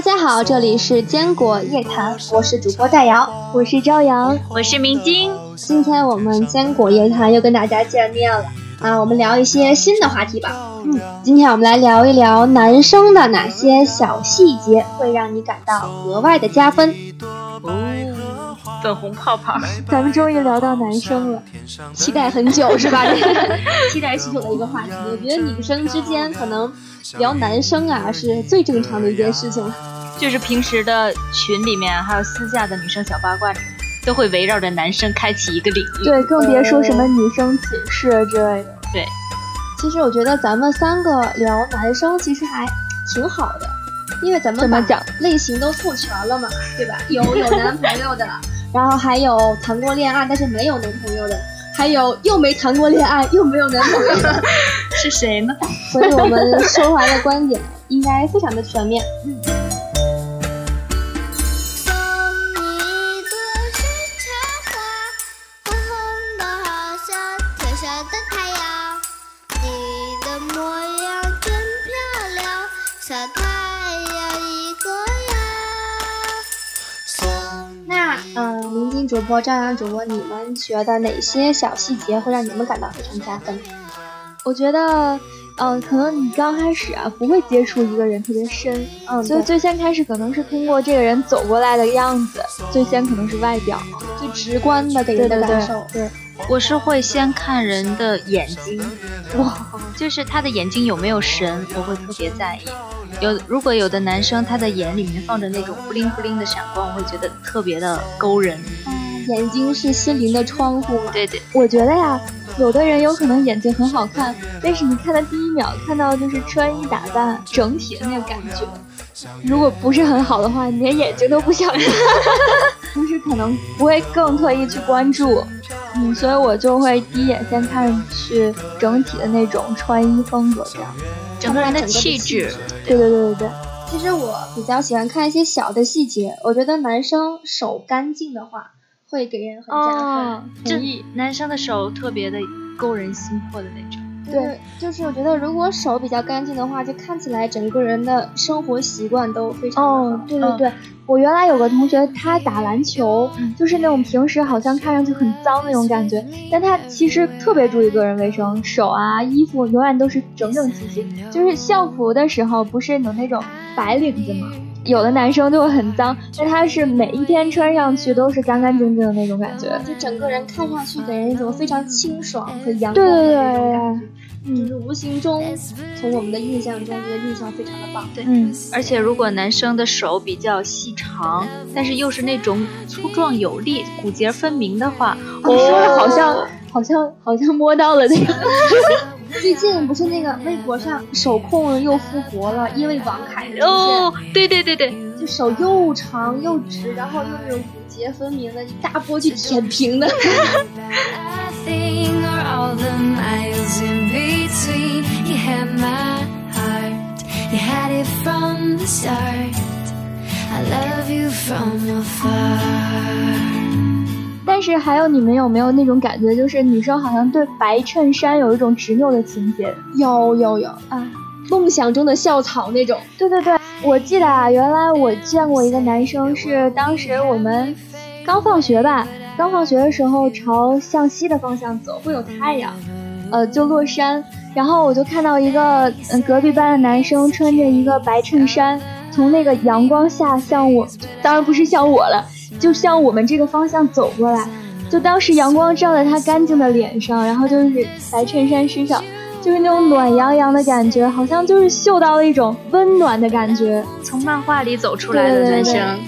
大家好，这里是坚果夜谈，我是主播戴瑶，我是朝阳，我是明晶。今天我们坚果夜谈又跟大家见面了啊，我们聊一些新的话题吧。嗯，今天我们来聊一聊男生的哪些小细节会让你感到额外的加分。哦，粉红泡泡，咱们终于聊到男生了，期待很久是吧？期待许久的一个话题。我觉得女生之间可能聊男生啊是最正常的一件事情了，就是平时的群里面还有私下的女生小八卦里面，都会围绕着男生开启一个领域。对，更别说什么女生寝室之类的。对，其实我觉得咱们三个聊男生其实还挺好的。因为咱们怎么讲类型都凑全了嘛，对吧？有有男朋友的，然后还有谈过恋爱但是没有男朋友的，还有又没谈过恋爱又没有男朋友的，是谁呢？所以我们说出来的观点应该非常的全面。嗯。播朝阳主播，你们觉得哪些小细节会让你们感到非常加分？我觉得，嗯，可能你刚开始啊不会接触一个人特别深，嗯，所以最先开始可能是通过这个人走过来的样子，最先可能是外表，最直观的给人的感受。对，我是会先看人的眼睛，哇，就是他的眼睛有没有神，我会特别在意。有如果有的男生他的眼里面放着那种布灵布灵的闪光，我会觉得特别的勾人。眼睛是心灵的窗户。对对，我觉得呀，有的人有可能眼睛很好看，但是你看他第一秒看到就是穿衣打扮整体的那个感觉，如果不是很好的话，你连眼睛都不想看，就是可能不会更特意去关注。嗯，所以我就会第一眼先看上去整体的那种穿衣风格，这样，整个人的气质。对对对对对。其实我比较喜欢看一些小的细节，我觉得男生手干净的话。会给人很加分，这男生的手特别的勾人心魄的那种。对，就是我觉得如果手比较干净的话，就看起来整个人的生活习惯都非常哦，对对对，我原来有个同学，他打篮球，就是那种平时好像看上去很脏那种感觉，但他其实特别注意个人卫生，手啊、衣服永远都是整整齐齐。就是校服的时候，不是有那种白领子吗？有的男生就会很脏，但他是每一天穿上去都是干干净净的那种感觉，就整个人看上去给人一种非常清爽和阳光对对对，就是无形中从我们的印象中，这个印象非常的棒。对，嗯，而且如果男生的手比较细长，但是又是那种粗壮有力、骨节分明的话，我说的好像好像好像摸到了那个。最近不是那个微博上手控又复活了，因为王凯的哦，对对对对，就手又长又直，然后又那种骨节分明的，一大波去舔屏的。但是还有你们有没有那种感觉，就是女生好像对白衬衫有一种执拗的情节？有有有啊，梦想中的校草那种。对对对，我记得啊，原来我见过一个男生，是当时我们刚放学吧，刚放学的时候朝向西的方向走，会有太阳，呃，就落山，然后我就看到一个嗯隔壁班的男生穿着一个白衬衫，从那个阳光下向我，当然不是向我了。就向我们这个方向走过来，就当时阳光照在他干净的脸上，然后就是白衬衫身上，就是那种暖洋洋的感觉，好像就是嗅到了一种温暖的感觉。从漫画里走出来的男生，啊，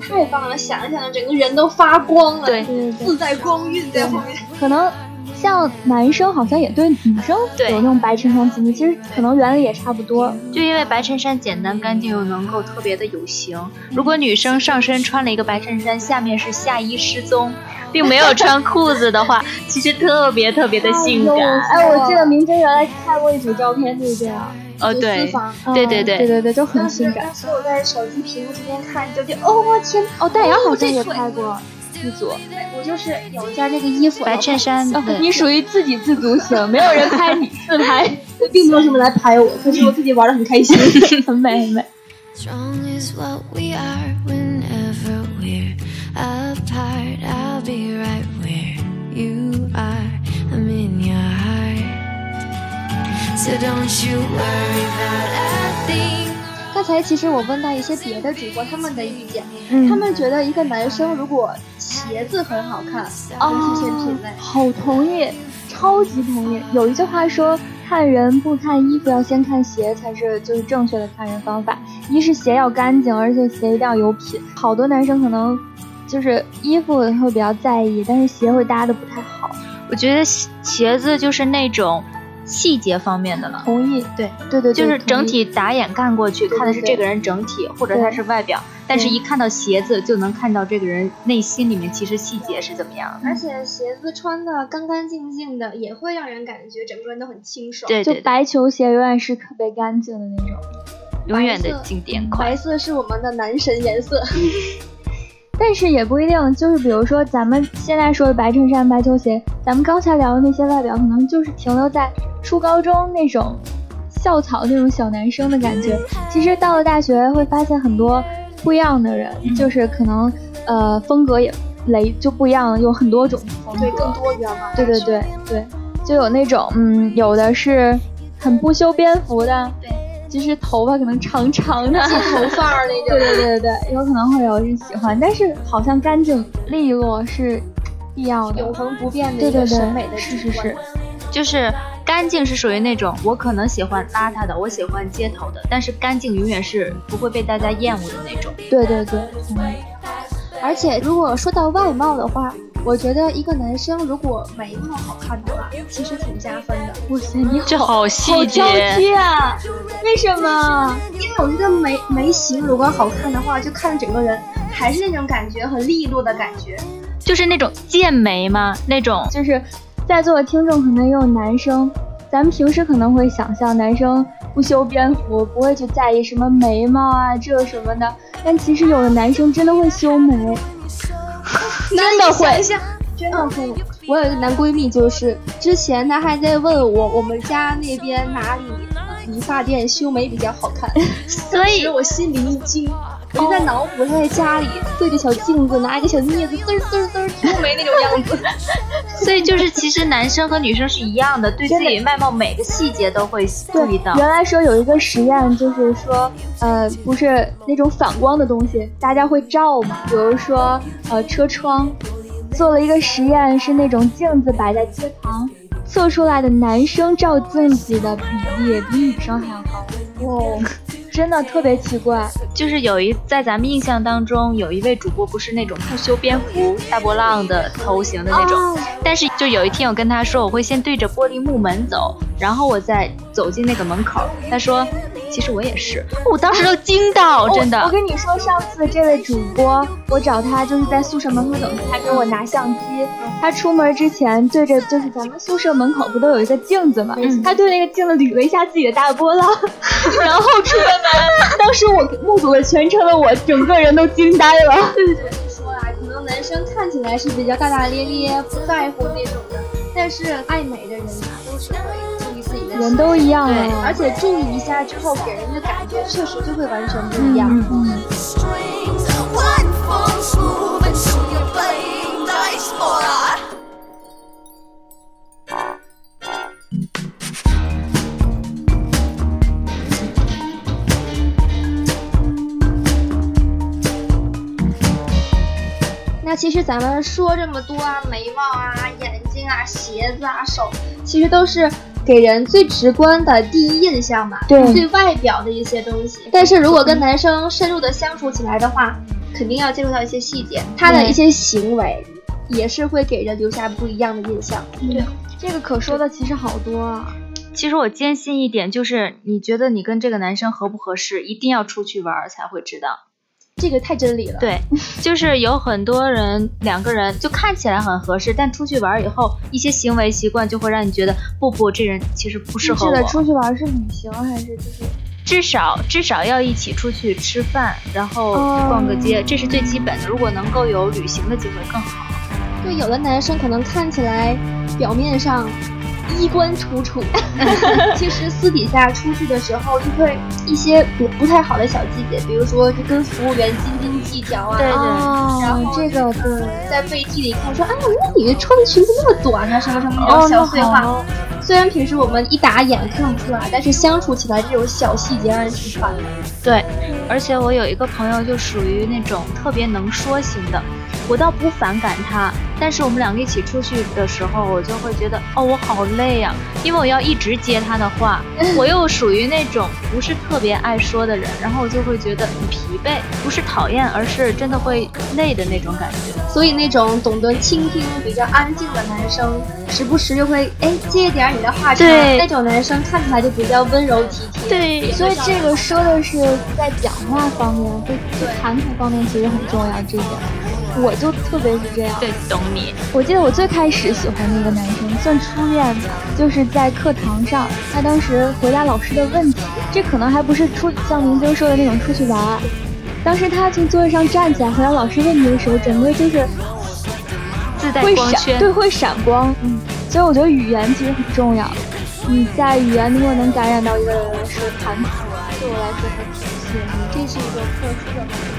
太棒了！想一想，整个人都发光了，对，自带光晕在后面，可能。像男生好像也对女生有那种白衬衫情节，其实可能原理也差不多。就因为白衬衫简单干净又能够特别的有型。如果女生上身穿了一个白衬衫，下面是下衣失踪，并没有穿裤子的话，其实特别特别的性感。哎，我记得明真原来拍过一组照片，就是这样。哦，对，对对对对对对，就很性感。当时我在手机屏幕这边看，就觉得哦我天，哦戴阳好像也拍过。自足，我就是有一件那个衣服，白衬衫。你属于自给自足型，没有人拍你自拍，并没有什么来拍我，可是我自己玩的很开心，很美很美。Strong is what we are whenever we're apart. I'll be right where you are. I'm in your heart. So don't you worry about a thing. 刚才其实我问到一些别的主播他们的意见，嗯、他们觉得一个男生如果鞋子很好看，会体现品味。好同意，超级同意。有一句话说。看人不看衣服，要先看鞋才是就是正确的看人方法。一是鞋要干净，而且鞋一定要有品。好多男生可能就是衣服会比较在意，但是鞋会搭的不太好。我觉得鞋子就是那种。细节方面的了，同意，对对对，就是整体打眼看过去，看的是这个人整体，或者他是外表，但是一看到鞋子就能看到这个人内心里面其实细节是怎么样。而且鞋子穿的干干净净的，也会让人感觉整个人都很清爽。对，就白球鞋永远是特别干净的那种，永远的经典款。白色是我们的男神颜色。但是也不一定，就是比如说咱们现在说的白衬衫、白球鞋，咱们刚才聊的那些外表，可能就是停留在初高中那种校草那种小男生的感觉。其实到了大学，会发现很多不一样的人，就是可能呃风格也雷就不一样了，有很多种风格，对，更多元化。对对对对，就有那种嗯，有的是很不修边幅的。对。其实头发可能长长的，金头发那种。对 对对对对，有可能会有人喜欢，但是好像干净利落是必要的，永恒不变的一个审美的是是是，就是干净是属于那种我可能喜欢邋遢的，我喜欢街头的，但是干净永远是不会被大家厌恶的那种。对对对，嗯。而且如果说到外貌的话。我觉得一个男生如果眉毛好看的话，其实挺加分的。哇塞，你这好细节，好挑剔啊！为什么？因为我觉得眉眉形如果好看的话，就看整个人还是那种感觉很利落的感觉，就是那种剑眉吗？那种就是在座的听众可能也有男生，咱们平时可能会想象男生不修边幅，不会去在意什么眉毛啊这什么的，但其实有的男生真的会修眉。真的会，真的会。我有一个男闺蜜，就是之前他还在问我，我们家那边哪里理发店修眉比较好看，所以我心里一惊。我就在脑补他在家里对着小镜子，拿一个小镊子，嘚嘚嘚挑眉那种样子。所以就是，其实男生和女生是一样的，对自己外貌每个细节都会注意到。原来说有一个实验，就是说，呃，不是那种反光的东西，大家会照嘛？比如说，呃，车窗，做了一个实验，是那种镜子摆在街旁，测出来的男生照镜子的比例比女生还要高。哇！真的特别奇怪，就是有一在咱们印象当中，有一位主播不是那种不修边幅、大波浪的头型的那种，但是就有一天我跟他说，我会先对着玻璃木门走，然后我再走进那个门口。他说，其实我也是，我当时都惊到，真的。我跟你说，上次这位主播，我找他就是在宿舍门口等他，给我拿相机。他出门之前对着就是咱们宿舍门口不都有一个镜子嘛，他对那个镜子捋了一下自己的大波浪，然后出了门。当时我目睹了全程的我，整个人都惊呆了。对对对，你说啊，可能男生看起来是比较大大咧咧、不在乎那种的，但是爱美的人啊，都是会注意自己的。人都一样，对，而且注意一下之后，给人的感觉确实就会完全不一样。嗯。其实咱们说这么多啊，眉毛啊、眼睛啊、鞋子啊、手，其实都是给人最直观的第一印象嘛，对，最外表的一些东西。但是如果跟男生深入的相处起来的话，肯定要接触到一些细节，他的一些行为也是会给人留下不一样的印象。对，这个可说的其实好多啊。其实我坚信一点，就是你觉得你跟这个男生合不合适，一定要出去玩才会知道。这个太真理了。对，就是有很多人两个人就看起来很合适，但出去玩以后，一些行为习惯就会让你觉得不不，这人其实不适合我。出去玩是旅行还是就是？至少至少要一起出去吃饭，然后逛个街，这是最基本的。如果能够有旅行的机会更好。就，有的男生可能看起来表面上衣冠楚楚。其实私底下出去的时候，就会一些不不太好的小细节，比如说就跟服务员斤斤计较啊。对对。然后这个对，在背地里看说，啊，那你穿的裙子那么短啊，什么什么那种小碎话。虽然平时我们一打眼看不出来，但是相处起来这种小细节让人挺烦的。对，而且我有一个朋友就属于那种特别能说型的。我倒不反感他，但是我们两个一起出去的时候，我就会觉得哦，我好累呀，因为我要一直接他的话，我又属于那种不是特别爱说的人，然后我就会觉得很疲惫，不是讨厌，而是真的会累的那种感觉。所以那种懂得倾听、比较安静的男生，时不时就会哎接一点你的话茬，那种男生看起来就比较温柔体贴。对，所以这个说的是在讲话方面，就谈吐方面其实很重要，这一点。我就特别是这样，对，懂你。我记得我最开始喜欢的一个男生，算初恋吧，就是在课堂上，他当时回答老师的问题，这可能还不是出像明晶说的那种出去玩。当时他从座位上站起来回答老师问题的时候，整个就是自带光圈，对，会闪光。嗯，所以我觉得语言其实很重要。你在语言如果能感染到一个人的时候，谈吐啊，对我来说还挺吸引的。这是一个特殊的，嗯。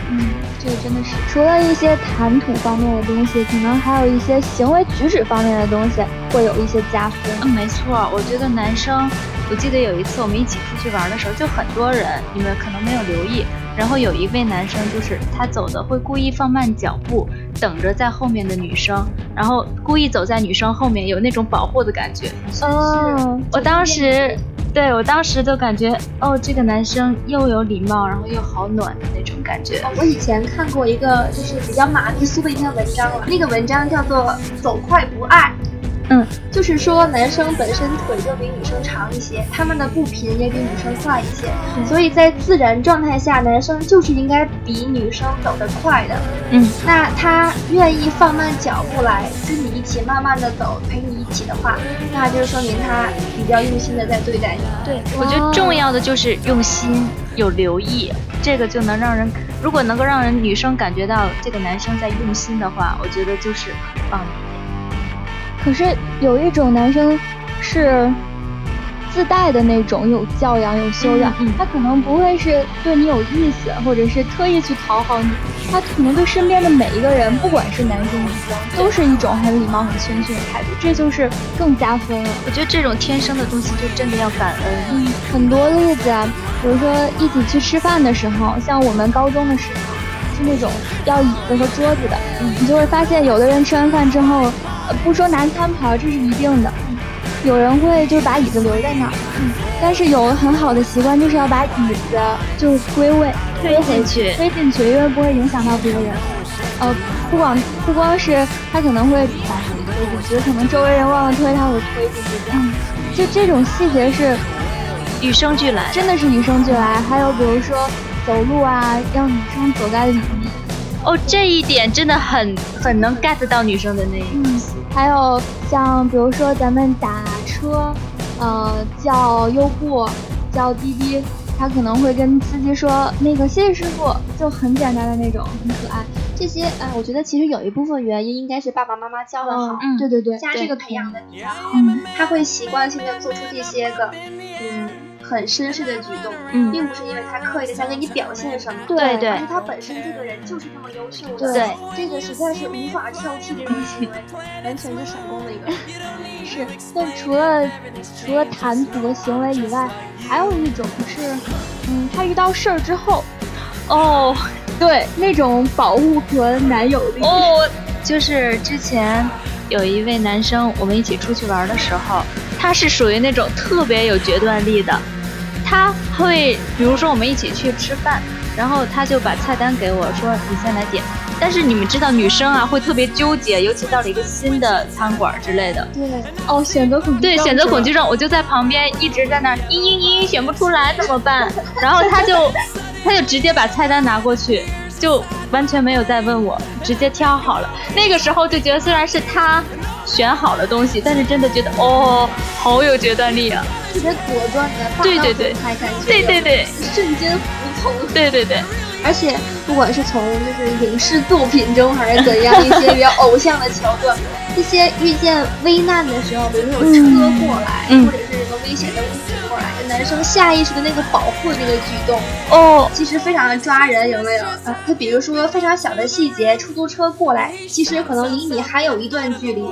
这个真的是除了一些谈吐方面的东西，可能还有一些行为举止方面的东西会有一些加分。嗯，没错，我觉得男生，我记得有一次我们一起出去玩的时候，就很多人，你们可能没有留意，然后有一位男生就是他走的会故意放慢脚步，等着在后面的女生，然后故意走在女生后面，有那种保护的感觉。嗯，我当时。对我当时就感觉，哦，这个男生又有礼貌，然后又好暖的那种感觉。我以前看过一个就是比较玛丽苏的一篇文章了，那个文章叫做《走快不爱》。嗯，就是说男生本身腿就比女生长一些，他们的步频也比女生快一些，所以在自然状态下，男生就是应该比女生走得快的。嗯，那他愿意放慢脚步来跟你一起慢慢的走，陪你一起的话，那就是说明他比较用心的在对待你。对，我觉得重要的就是用心有留意，这个就能让人，如果能够让人女生感觉到这个男生在用心的话，我觉得就是很棒的。可是有一种男生是自带的那种有教养有修养，他可能不会是对你有意思，或者是特意去讨好你，他可能对身边的每一个人，不管是男生女生，都是一种很礼貌、很谦逊的态度，这就是更加分了。我觉得这种天生的东西就真的要感恩。嗯，很多例子啊，比如说一起去吃饭的时候，像我们高中的时候，是那种要椅子和桌子的，你就会发现有的人吃完饭之后。呃，不说拿餐盘，这是一定的。有人会就是把椅子留在那儿，但是有很好的习惯，就是要把椅子就归位推回去，推进去，因为不会影响到别人。呃，不光不光是他可能会把椅子推进去，可能周围人忘了推，他会推进去。这样，就这种细节是与生俱来，真的是与生俱来。还有比如说走路啊，让女生走在里面。哦，这一点真的很很能 get 到女生的那意思。还有像比如说咱们打车，呃，叫优步，叫滴滴，他可能会跟司机说那个谢谢师傅，就很简单的那种，很可爱。这些，呃，我觉得其实有一部分原因应该是爸爸妈妈教的好，嗯，对对对，家这个培养的比较好，嗯，他会习惯性的做出这些个，嗯。很绅士的举动，嗯，并不是因为他刻意的想给你表现什么，对对，而是他本身这个人就是这么优秀的，对，这个实在是无法挑剔的一种行为，完全是闪光的一个，是。但除了除了谈吐的行为以外，还有一种是，嗯，他遇到事儿之后，哦，对，那种保护和男友力，哦，就是之前有一位男生，我们一起出去玩的时候，他是属于那种特别有决断力的。他会，比如说我们一起去吃饭，然后他就把菜单给我说：“你先来点。”但是你们知道，女生啊会特别纠结，尤其到了一个新的餐馆之类的。对，哦，选择恐惧对，选择恐惧症，我就在旁边一直在那儿嘤嘤嘤，选不出来怎么办？然后他就，他就直接把菜单拿过去，就完全没有再问我，直接挑好了。那个时候就觉得虽然是他选好了东西，但是真的觉得哦，好有决断力啊。特别果断的，对对对，对对对，瞬间服从，对对对，而且不管是从就是影视作品中还是怎样一些比较偶像的桥段，一些遇见危难的时候，比如说有车过来，或者是什么危险的物品过来，男生下意识的那个保护的那个举动，哦，其实非常的抓人，有没有？啊，就比如说非常小的细节，出租车过来，其实可能离你还有一段距离。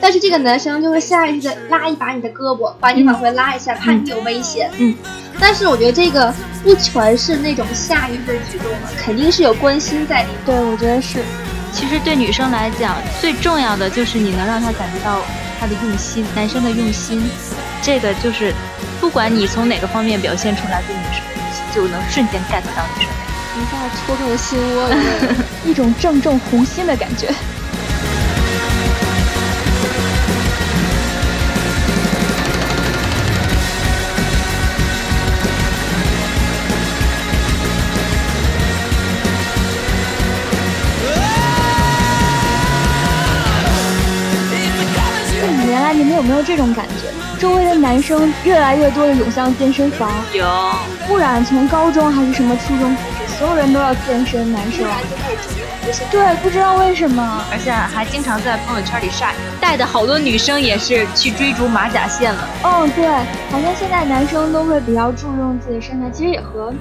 但是这个男生就会下意识的拉一把你的胳膊，把你往回拉一下，怕你有危险。嗯，但是我觉得这个不全是那种下意识的举动了，肯定是有关心在里。对，我觉得是。其实对女生来讲，最重要的就是你能让她感觉到她的用心，男生的用心，这个就是不管你从哪个方面表现出来对女生的用心，就能瞬间 get 到女生。一下戳中心窝了，一种正中红心的感觉。没有这种感觉？周围的男生越来越多的涌向健身房，有，不然从高中还是什么初中开始，所有人都要健身，男生对，不知道为什么，而且还经常在朋友圈里晒，带的好多女生也是去追逐马甲线了。嗯，对，好像现在男生都会比较注重自己的身材，其实也和。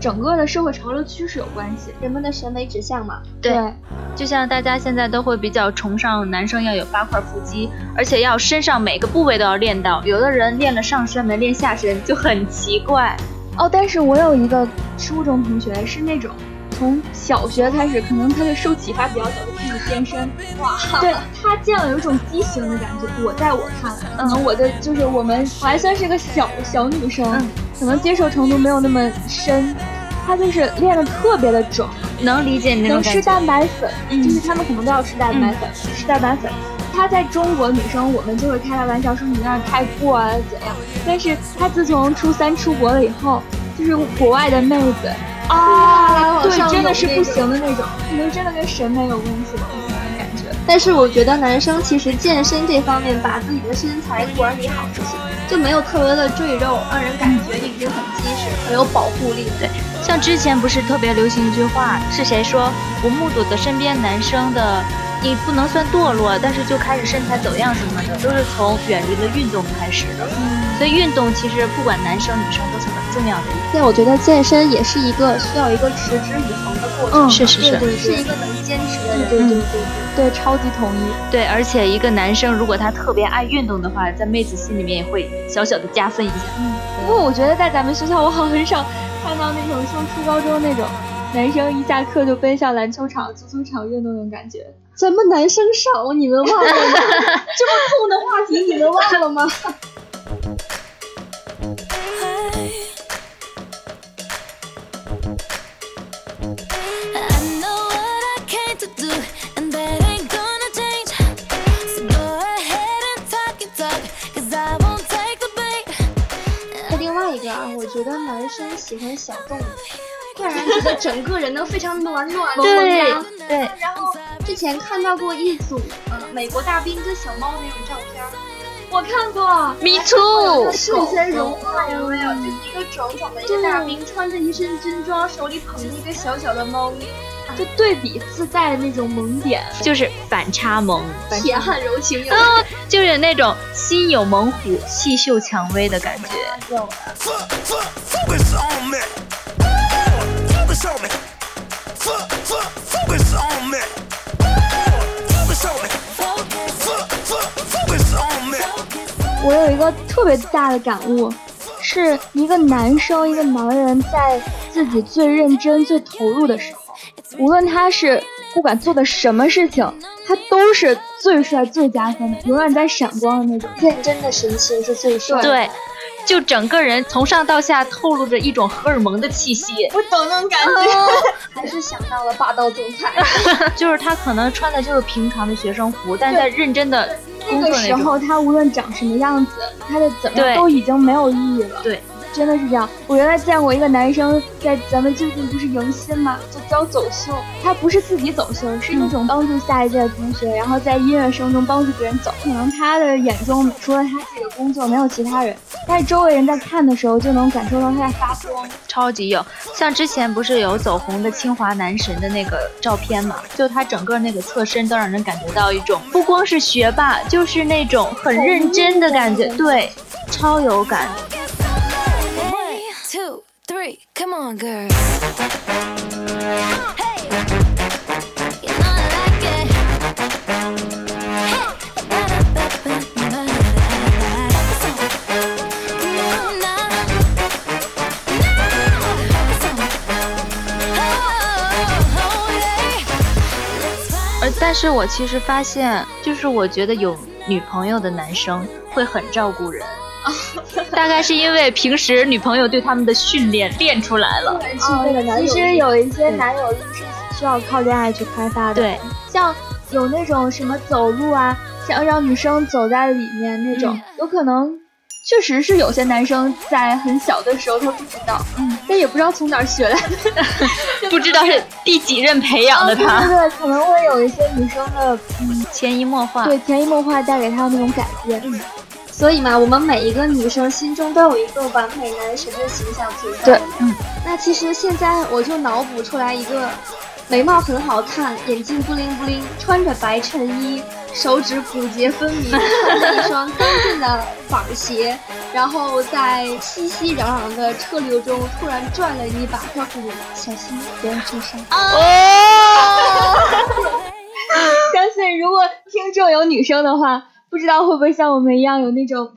整个的社会潮流趋势有关系，人们的审美指向嘛。对，就像大家现在都会比较崇尚男生要有八块腹肌，而且要身上每个部位都要练到。有的人练了上身没练下身就很奇怪。哦，但是我有一个初中同学是那种从小学开始，可能他就受启发比较早就开始健身。哇，对他这样有一种畸形的感觉。我在我看来，可能我的就是我们我还算是个小小女生。可能接受程度没有那么深，他就是练的特别的肿，能理解你那种能吃蛋白粉，就是他们可能都要吃蛋白粉，吃蛋白粉。她在中国女生，我们就会开他玩笑说你有点太过啊怎样？但是她自从初三出国了以后，就是国外的妹子啊，对，真的是不行的那种，可能真的跟审美有关系吧。但是我觉得男生其实健身这方面，把自己的身材管理好就行。就没有特别的赘肉，让人感觉已经很结实，很有保护力。对，像之前不是特别流行一句话，是谁说？我目睹的身边男生的，你不能算堕落，但是就开始身材走样什么的，都是从远离了运动开始的。嗯，所以运动其实不管男生女生都是很重要的。对，我觉得健身也是一个需要一个持之以恒的过程。嗯，是是是，是一个能坚持的人。对对对对。对，超级同意。对，而且一个男生如果他特别爱运动的话，在妹子心里面也会小小的加分一下。嗯，不过我觉得在咱们学校，我好像很少看到那种像初高中那种男生一下课就奔向篮球场、足球场运动那种感觉。咱们男生少，你们忘了吗？这么痛的话题，你们忘了吗？觉得男生喜欢小动物，会让人觉得整个人都非常暖暖的。对对。然后之前看到过一组呃美国大兵跟小猫那种照片，我看过。Me too。瞬间融化有没有？就是一个壮壮的一个大兵，穿着一身军装，手里捧着一个小小的猫咪，就对比自带的那种萌点，就是反差萌，铁汉柔情有。就是那种心有猛虎，气嗅蔷薇的感觉。我有一个特别大的感悟，是一个男生，一个男人在自己最认真、最投入的时候，无论他是不管做的什么事情。他都是最帅、最加分的，永远在闪光的那种。认真的神情是最帅。对，就整个人从上到下透露着一种荷尔蒙的气息。我懂那种感觉，还是想到了霸道总裁。就是他可能穿的就是平常的学生服，但在认真的那个时候，他无论长什么样子，他的怎么都已经没有意义了。对。真的是这样。我原来见过一个男生在咱们最近不是迎新吗？就教走秀，他不是自己走秀，是一种帮助下一届的同学，然后在音乐声中帮助别人走。可能他的眼中除了他自己的工作，没有其他人，但是周围人在看的时候就能感受到他在发光，超级有。像之前不是有走红的清华男神的那个照片嘛？就他整个那个侧身都让人感觉到一种不光是学霸，就是那种很认真的感觉，对，超有感。但是我其实发现，就是我觉得有女朋友的男生会很照顾人，大概是因为平时女朋友对他们的训练练出来了。其实有一些男友力是需要靠恋爱去开发的。对，像有那种什么走路啊，想让女生走在里面那种，有可能。确实是有些男生在很小的时候他不知道，嗯，但也不知道从哪儿学来的，不知道是第几任培养的他。对对，可能会有一些女生的嗯潜移默化，对潜移默化带给他的那种改变。嗯，所以嘛，我们每一个女生心中都有一个完美男神的形象存在。对，嗯。那其实现在我就脑补出来一个。眉毛很好看，眼睛布灵布灵，穿着白衬衣，手指骨节分明，穿着一双干净的板鞋，然后在熙熙攘攘的车流中突然转了一把，告诉你小心别人追上。相信 如果听众有女生的话，不知道会不会像我们一样有那种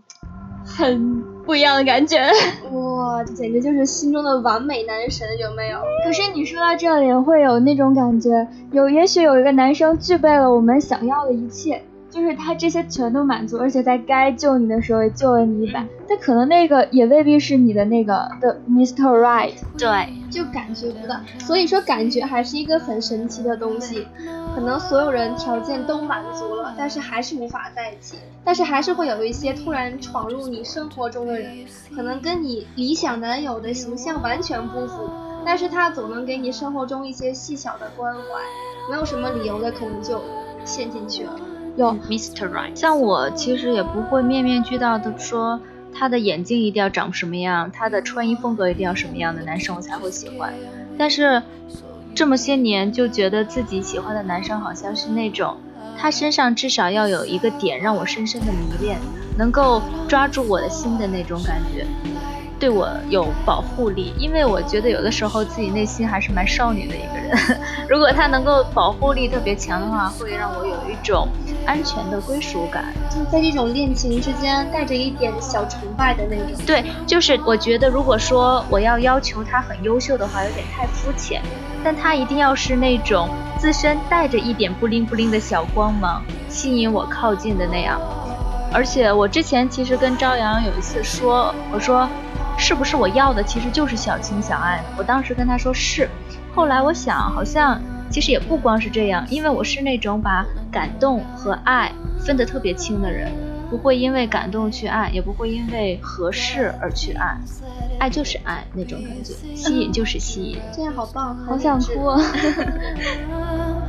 很。不一样的感觉，哇，这简直就是心中的完美男神，有没有？可是你说到这里，会有那种感觉，有也许有一个男生具备了我们想要的一切。就是他这些全都满足，而且在该救你的时候也救了你一把。但可能那个也未必是你的那个的 Mr. Right。对，就感觉不到。所以说，感觉还是一个很神奇的东西。可能所有人条件都满足了，但是还是无法在一起。但是还是会有一些突然闯入你生活中的人，可能跟你理想男友的形象完全不符，但是他总能给你生活中一些细小的关怀，没有什么理由的，可能就陷进去了。有 Mr. Right，像我其实也不会面面俱到的说他的眼睛一定要长什么样，他的穿衣风格一定要什么样的男生我才会喜欢。但是这么些年就觉得自己喜欢的男生好像是那种，他身上至少要有一个点让我深深的迷恋，能够抓住我的心的那种感觉。对我有保护力，因为我觉得有的时候自己内心还是蛮少女的一个人。如果他能够保护力特别强的话，会让我有一种安全的归属感。就在这种恋情之间带着一点小崇拜的那种。对，就是我觉得如果说我要要求他很优秀的话，有点太肤浅。但他一定要是那种自身带着一点不灵不灵的小光芒，吸引我靠近的那样。而且我之前其实跟朝阳有一次说，我说。是不是我要的其实就是小情小爱？我当时跟他说是，后来我想好像其实也不光是这样，因为我是那种把感动和爱分得特别清的人，不会因为感动去爱，也不会因为合适而去爱，爱就是爱那种感觉，吸引就是吸引，这样好棒，好想哭。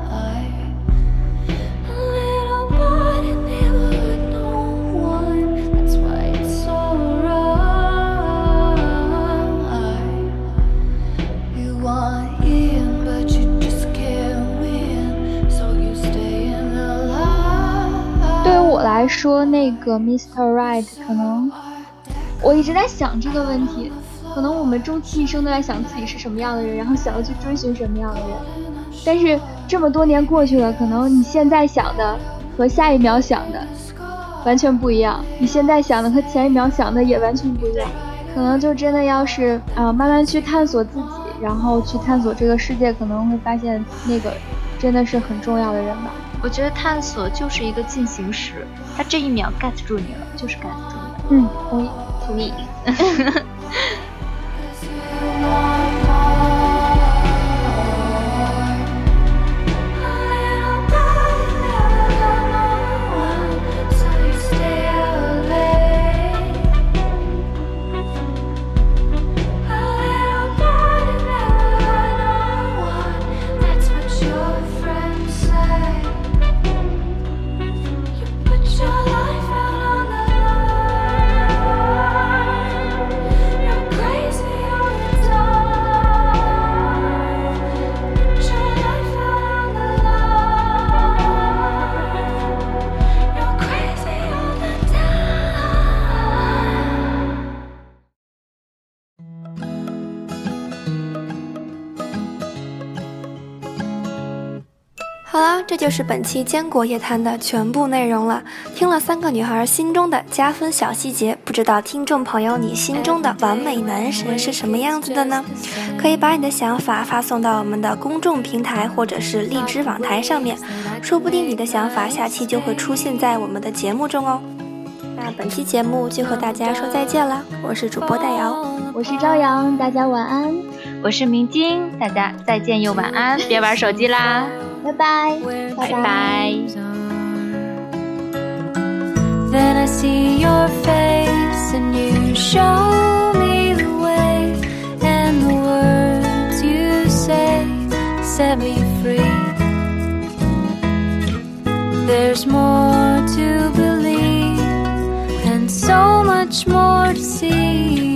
来说那个 Mr. Right，可能我一直在想这个问题，可能我们终其一生都在想自己是什么样的人，然后想要去追寻什么样的人。但是这么多年过去了，可能你现在想的和下一秒想的完全不一样，你现在想的和前一秒想的也完全不一样。可能就真的要是啊，慢慢去探索自己，然后去探索这个世界，可能会发现那个真的是很重要的人吧。我觉得探索就是一个进行时，他这一秒 get 住你了，就是 get 住你了。嗯，同意，同意。就是本期《坚果夜谈》的全部内容了。听了三个女孩心中的加分小细节，不知道听众朋友你心中的完美男神是什么样子的呢？可以把你的想法发送到我们的公众平台或者是荔枝网台上面，说不定你的想法下期就会出现在我们的节目中哦。那本期节目就和大家说再见了，我是主播戴瑶，我是朝阳，大家晚安。我是明晶，大家再见又晚安，别玩手机啦。拜拜，拜拜。Then I see your face and you show me the way and the words you say set me free. There's more to believe and so much more to see.